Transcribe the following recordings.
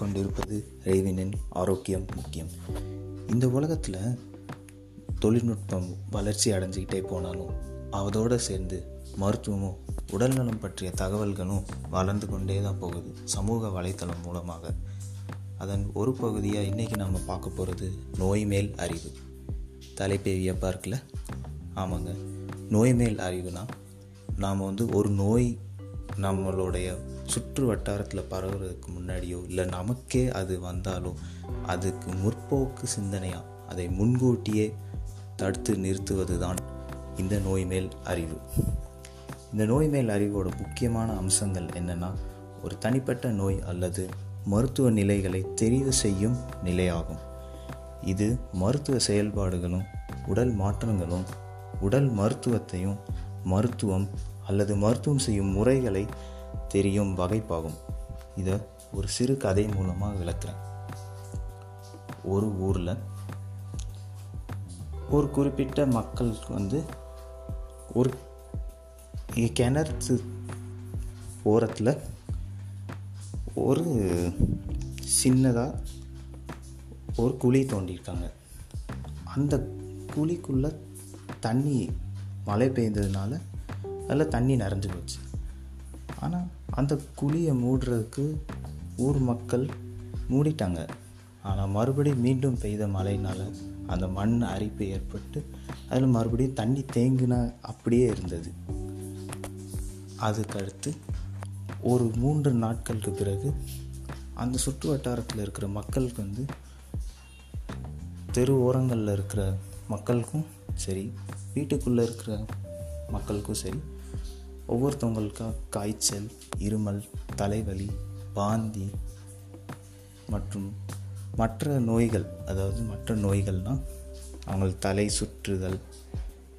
கொண்டிருப்பது ரேவினின் ஆரோக்கியம் முக்கியம். இந்த உலகத்தில் தொழில்நுட்பம் வளர்ச்சி அடைஞ்சிக்கிட்டே போனாலும் அதோடு சேர்ந்து மருத்துவமும் உடல்நலம் பற்றிய தகவல்களும் வளர்ந்து கொண்டே தான் போகுது சமூக வலைத்தளம் மூலமாக. அதன் ஒரு பகுதியாக இன்றைக்கி நம்ம பார்க்க போகிறது நோய் மேல் அறிவு. தலைப்பே பார்க்கல இருக்குல்ல? ஆமாங்க. நோய் மேல் அறிவுனா நாம் வந்து ஒரு நோய் நம்மளுடைய சுற்று வட்டாரத்தில் பரவுறதுக்கு முன்னாடியோ இல்லை நமக்கே அது வந்தாலோ அதுக்கு முற்போக்கு சிந்தனையாக அதை முன்கூட்டியே தடுத்து நிறுத்துவது தான் இந்த நோய் மேல் அறிவு. இந்த நோய் மேல் அறிவோட முக்கியமான அம்சங்கள் என்னென்னா ஒரு தனிப்பட்ட நோய் அல்லது மருத்துவ நிலைகளை தெரிவு செய்யும் நிலையாகும். இது மருத்துவ செயல்பாடுகளும் உடல் மாற்றங்களும் உடல் மருத்துவத்தையும் மருத்துவம் அல்லது மருத்துவம் செய்யும் முறைகளை தெரியும் வகைப்பாகும். இதை ஒரு சிறு கதை மூலமாக விளக்குறேன். ஒரு ஊரில் ஒரு குறிப்பிட்ட மக்களுக்கு வந்து ஒரு கிணறு ஓரத்தில் ஒரு சின்னதாக ஒரு குழி தோண்டியிருக்காங்க. அந்த குழிக்குள்ளே தண்ணி மழை பெய்ததுனால அதில் தண்ணி நிறைஞ்சு போச்சு. ஆனால் அந்த குழியை மூடுறதுக்கு ஊர் மக்கள் மூடிட்டாங்க. ஆனால் மறுபடியும் மீண்டும் பெய்த மழையினால் அந்த மண் அரிப்பு ஏற்பட்டு அதில் மறுபடியும் தண்ணி தேங்கினா அப்படியே இருந்தது. அதுக்கடுத்து ஒரு மூன்று நாட்களுக்கு பிறகு அந்த சுற்று வட்டாரத்தில் இருக்கிற மக்களுக்கு வந்து தெரு ஓரங்களில் இருக்கிற மக்களுக்கும் சரி வீட்டுக்குள்ளே இருக்கிற மக்களுக்கும் சரி ஒவ்வொருத்தவங்களுக்கும் காய்ச்சல் இருமல் தலைவலி பாந்தி மற்றும் மற்ற நோய்கள் அதாவது மற்ற நோய்கள்னால் அவங்க தலை சுற்றுதல்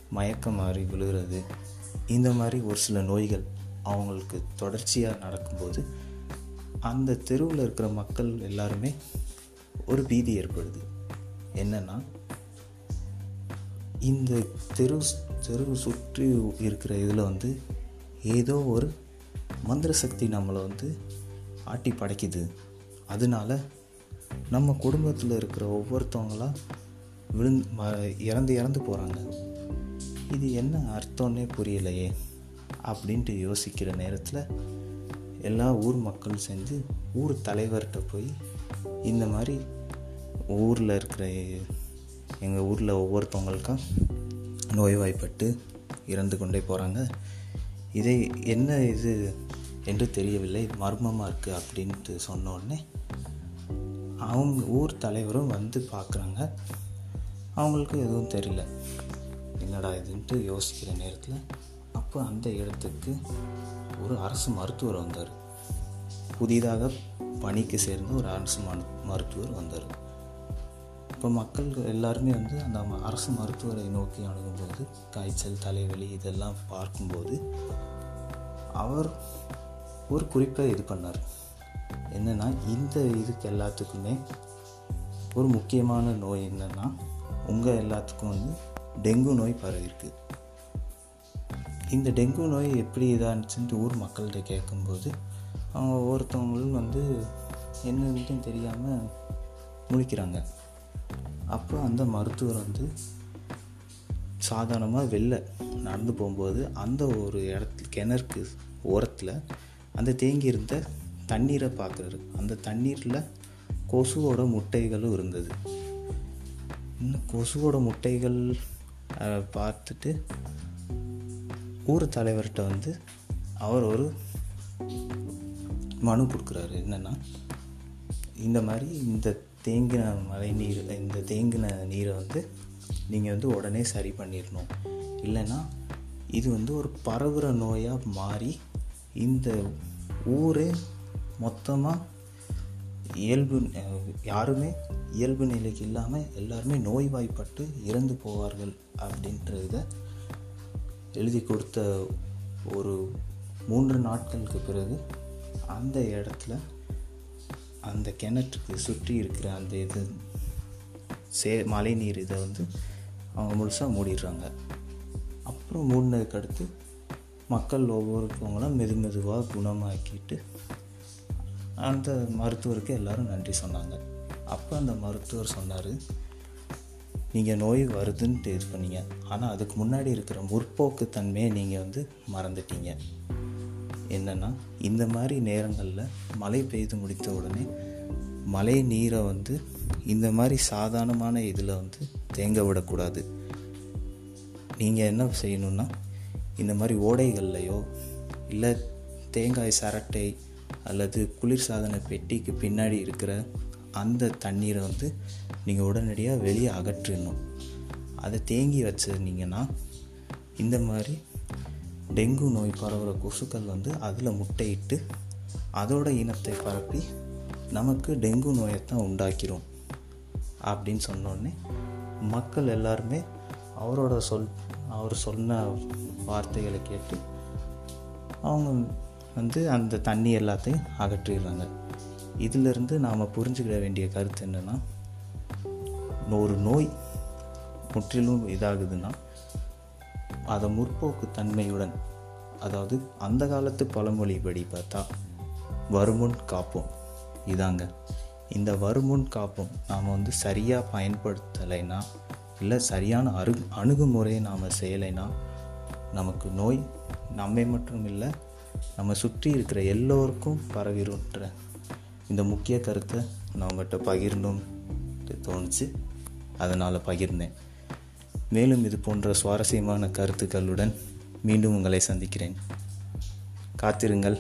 மயக்கம் மாறி விழுகிறது. இந்த மாதிரி ஒரு சில நோய்கள் அவங்களுக்கு தொடர்ச்சியாக நடக்கும்போது அந்த தெருவில் இருக்கிற மக்கள் எல்லாருமே ஒரு பீதி ஏற்படுது. என்னென்னா இந்த தெரு தெரு சுற்றி இருக்கிற இதில் வந்து ஏதோ ஒரு மந்திர சக்தி நம்மளை வந்து ஆட்டி படைக்குது. அதனால நம்ம குடும்பத்தில் இருக்கிற ஒவ்வொருத்தவங்களாம் விழுந்து இறந்து இறந்து போகிறாங்க இது என்ன அர்த்தம்னே புரியலையே அப்படின்ட்டு யோசிக்கிற நேரத்தில் எல்லா ஊர் மக்களும் சேர்ந்து ஊர் தலைவர்கிட்ட போய் இந்த மாதிரி ஊரில் இருக்கிற எங்கள் ஊரில் ஒவ்வொருத்தவங்களுக்கும் நோய்வாய்ப்பட்டு இறந்து கொண்டே போகிறாங்க இதை என்ன இது என்று தெரியவில்லை. மர்மமாக இருக்குது அப்படின்ட்டு சொன்னோடனே அவங்க ஊர் தலைவரும் வந்து பார்க்குறாங்க. அவங்களுக்கு எதுவும் தெரியல. என்னடா இதுன்ட்டு யோசிக்கிற நேரத்தில் அப்போ அந்த இடத்துக்கு ஒரு அரசு மருத்துவர் வந்தார். புதிதாக பணிக்கு சேர்ந்த ஒரு அரசு மருத்துவர் வந்தார். இப்போ மக்கள் எல்லாருமே வந்து அந்த அரசு மருத்துவரை நோக்கி அணுகும்போது காய்ச்சல் தலைவலி இதெல்லாம் பார்க்கும்போது அவர் ஒரு குறிப்பை இது பண்ணார். என்னென்னா இந்த இதுக்கு எல்லாத்துக்குமே ஒரு முக்கியமான நோய் என்னென்னா உங்கள் எல்லாத்துக்கும் வந்து டெங்கு நோய் பரவிருக்கு இந்த டெங்கு நோய் எப்படி இதானுச்சுன்ட்டு ஊர் மக்கள்கிட்ட கேட்கும்போது அவங்க ஒவ்வொருத்தவங்களும் வந்து என்னன்ட்டு தெரியாமல் முழிக்கிறாங்க. அப்போ அந்த மருத்துவர் வந்து சாதாரணமாக வெளில நடந்து போகும்போது அந்த ஒரு இடத்துல கிணறுக்கு ஓரத்தில் அந்த தேங்கி இருந்த தண்ணீரை பார்க்குறாரு. அந்த தண்ணீரில் கொசுவோட முட்டைகளும் இருந்தது. இன்னும் கொசுவோட முட்டைகள் பார்த்துட்டு ஊர் தலைவர்கிட்ட வந்து அவர் ஒரு மனு கொடுக்குறாரு. என்னென்னா இந்த மாதிரி இந்த தேங்கின மழை நீர் இந்த தேங்கின நீரை வந்து நீங்கள் வந்து உடனே சரி பண்ணிடணும் இல்லைன்னா இது வந்து ஒரு பரவுகிற நோயாக மாறி இந்த ஊரே மொத்தமாக இயல்பு யாருமே இயல்பு நிலைக்கு இல்லாமல் எல்லாருமே நோய்வாய்ப்பட்டு இறந்து போவார்கள் அப்படின்றத எழுதி கொடுத்த ஒரு மூன்று நாட்களுக்கு பிறகு அந்த இடத்துல அந்த கிணற்றுக்கு சுற்றி இருக்கிற அந்த இது சே மழை நீர் இதை வந்து அவங்க முழுசாக மூடிடுறாங்க. அப்புறம் மூடினதுக்கு அடுத்து மக்கள் ஒவ்வொருத்தவங்களும் மெது மெதுவாக குணமாக்கிட்டு அந்த மருத்துவருக்கு எல்லாரும் நன்றி சொன்னாங்க. அப்போ அந்த மருத்துவர் சொன்னார் நீங்கள் நோய் வருதுன்ட்டு இது பண்ணீங்க. ஆனால் அதுக்கு முன்னாடி இருக்கிற முற்போக்கு தன்மையை நீங்கள் வந்து மறந்துட்டீங்க. என்னென்னா இந்த மாதிரி நேரங்களில் மழை பெய்து முடித்த உடனே மழை நீரை வந்து இந்த மாதிரி சாதாரணமான இதில் வந்து தேங்க விடக்கூடாது. நீங்கள் என்ன செய்யணுன்னா இந்த மாதிரி ஓடைகள்லையோ இல்லை தேங்காய் சரட்டை அல்லது குளிர்சாதன பெட்டிக்கு பின்னாடி இருக்கிற அந்த தண்ணீரை வந்து நீங்கள் உடனடியாக வெளியே அகற்றிடணும் அதை தேங்கி வச்சுருந்தீங்கன்னா இந்த மாதிரி டெங்கு நோய் பரவுகிற கொசுக்கள் வந்து அதில் முட்டையிட்டு அதோட இனத்தை பரப்பி நமக்கு டெங்கு நோயைத்தான் உண்டாக்கிறோம் அப்படின்னு சொன்னோடனே மக்கள் எல்லாருமே அவரோட சொல் அவர் சொன்ன வார்த்தைகளை கேட்டு அவங்க வந்து அந்த தண்ணி எல்லாத்தையும் அகற்றிடுறாங்க. இதிலிருந்து நாம் புரிஞ்சுக்கிட வேண்டிய கருத்து என்னென்னா ஒரு நோய் முற்றிலும் இதாகுதுன்னா அதை முற்போக்கு தன்மையுடன் அதாவது அந்த காலத்து பழமொழிப்படி பார்த்தா வருமுன் காப்போம். இதாங்க. இந்த வருமுன் காப்போம் நாம் வந்து சரியாக பயன்படுத்தலைன்னா இல்லை சரியான அரு அணுகுமுறையை நாம் செய்யலைன்னா நமக்கு நோய் நம்மை மட்டும் இல்லை நம்ம சுற்றி இருக்கிற எல்லோருக்கும் பரவிடுன்ற இந்த முக்கிய கருத்தை நான் உங்கள்கிட்ட பகிரணும் தோணுச்சு. அதனால் பகிர்ந்தேன். மேலும் இது போன்ற சுவாரஸ்யமான கருத்துக்களுடன் மீண்டும் உங்களை சந்திக்கிறேன். காத்திருங்கள்.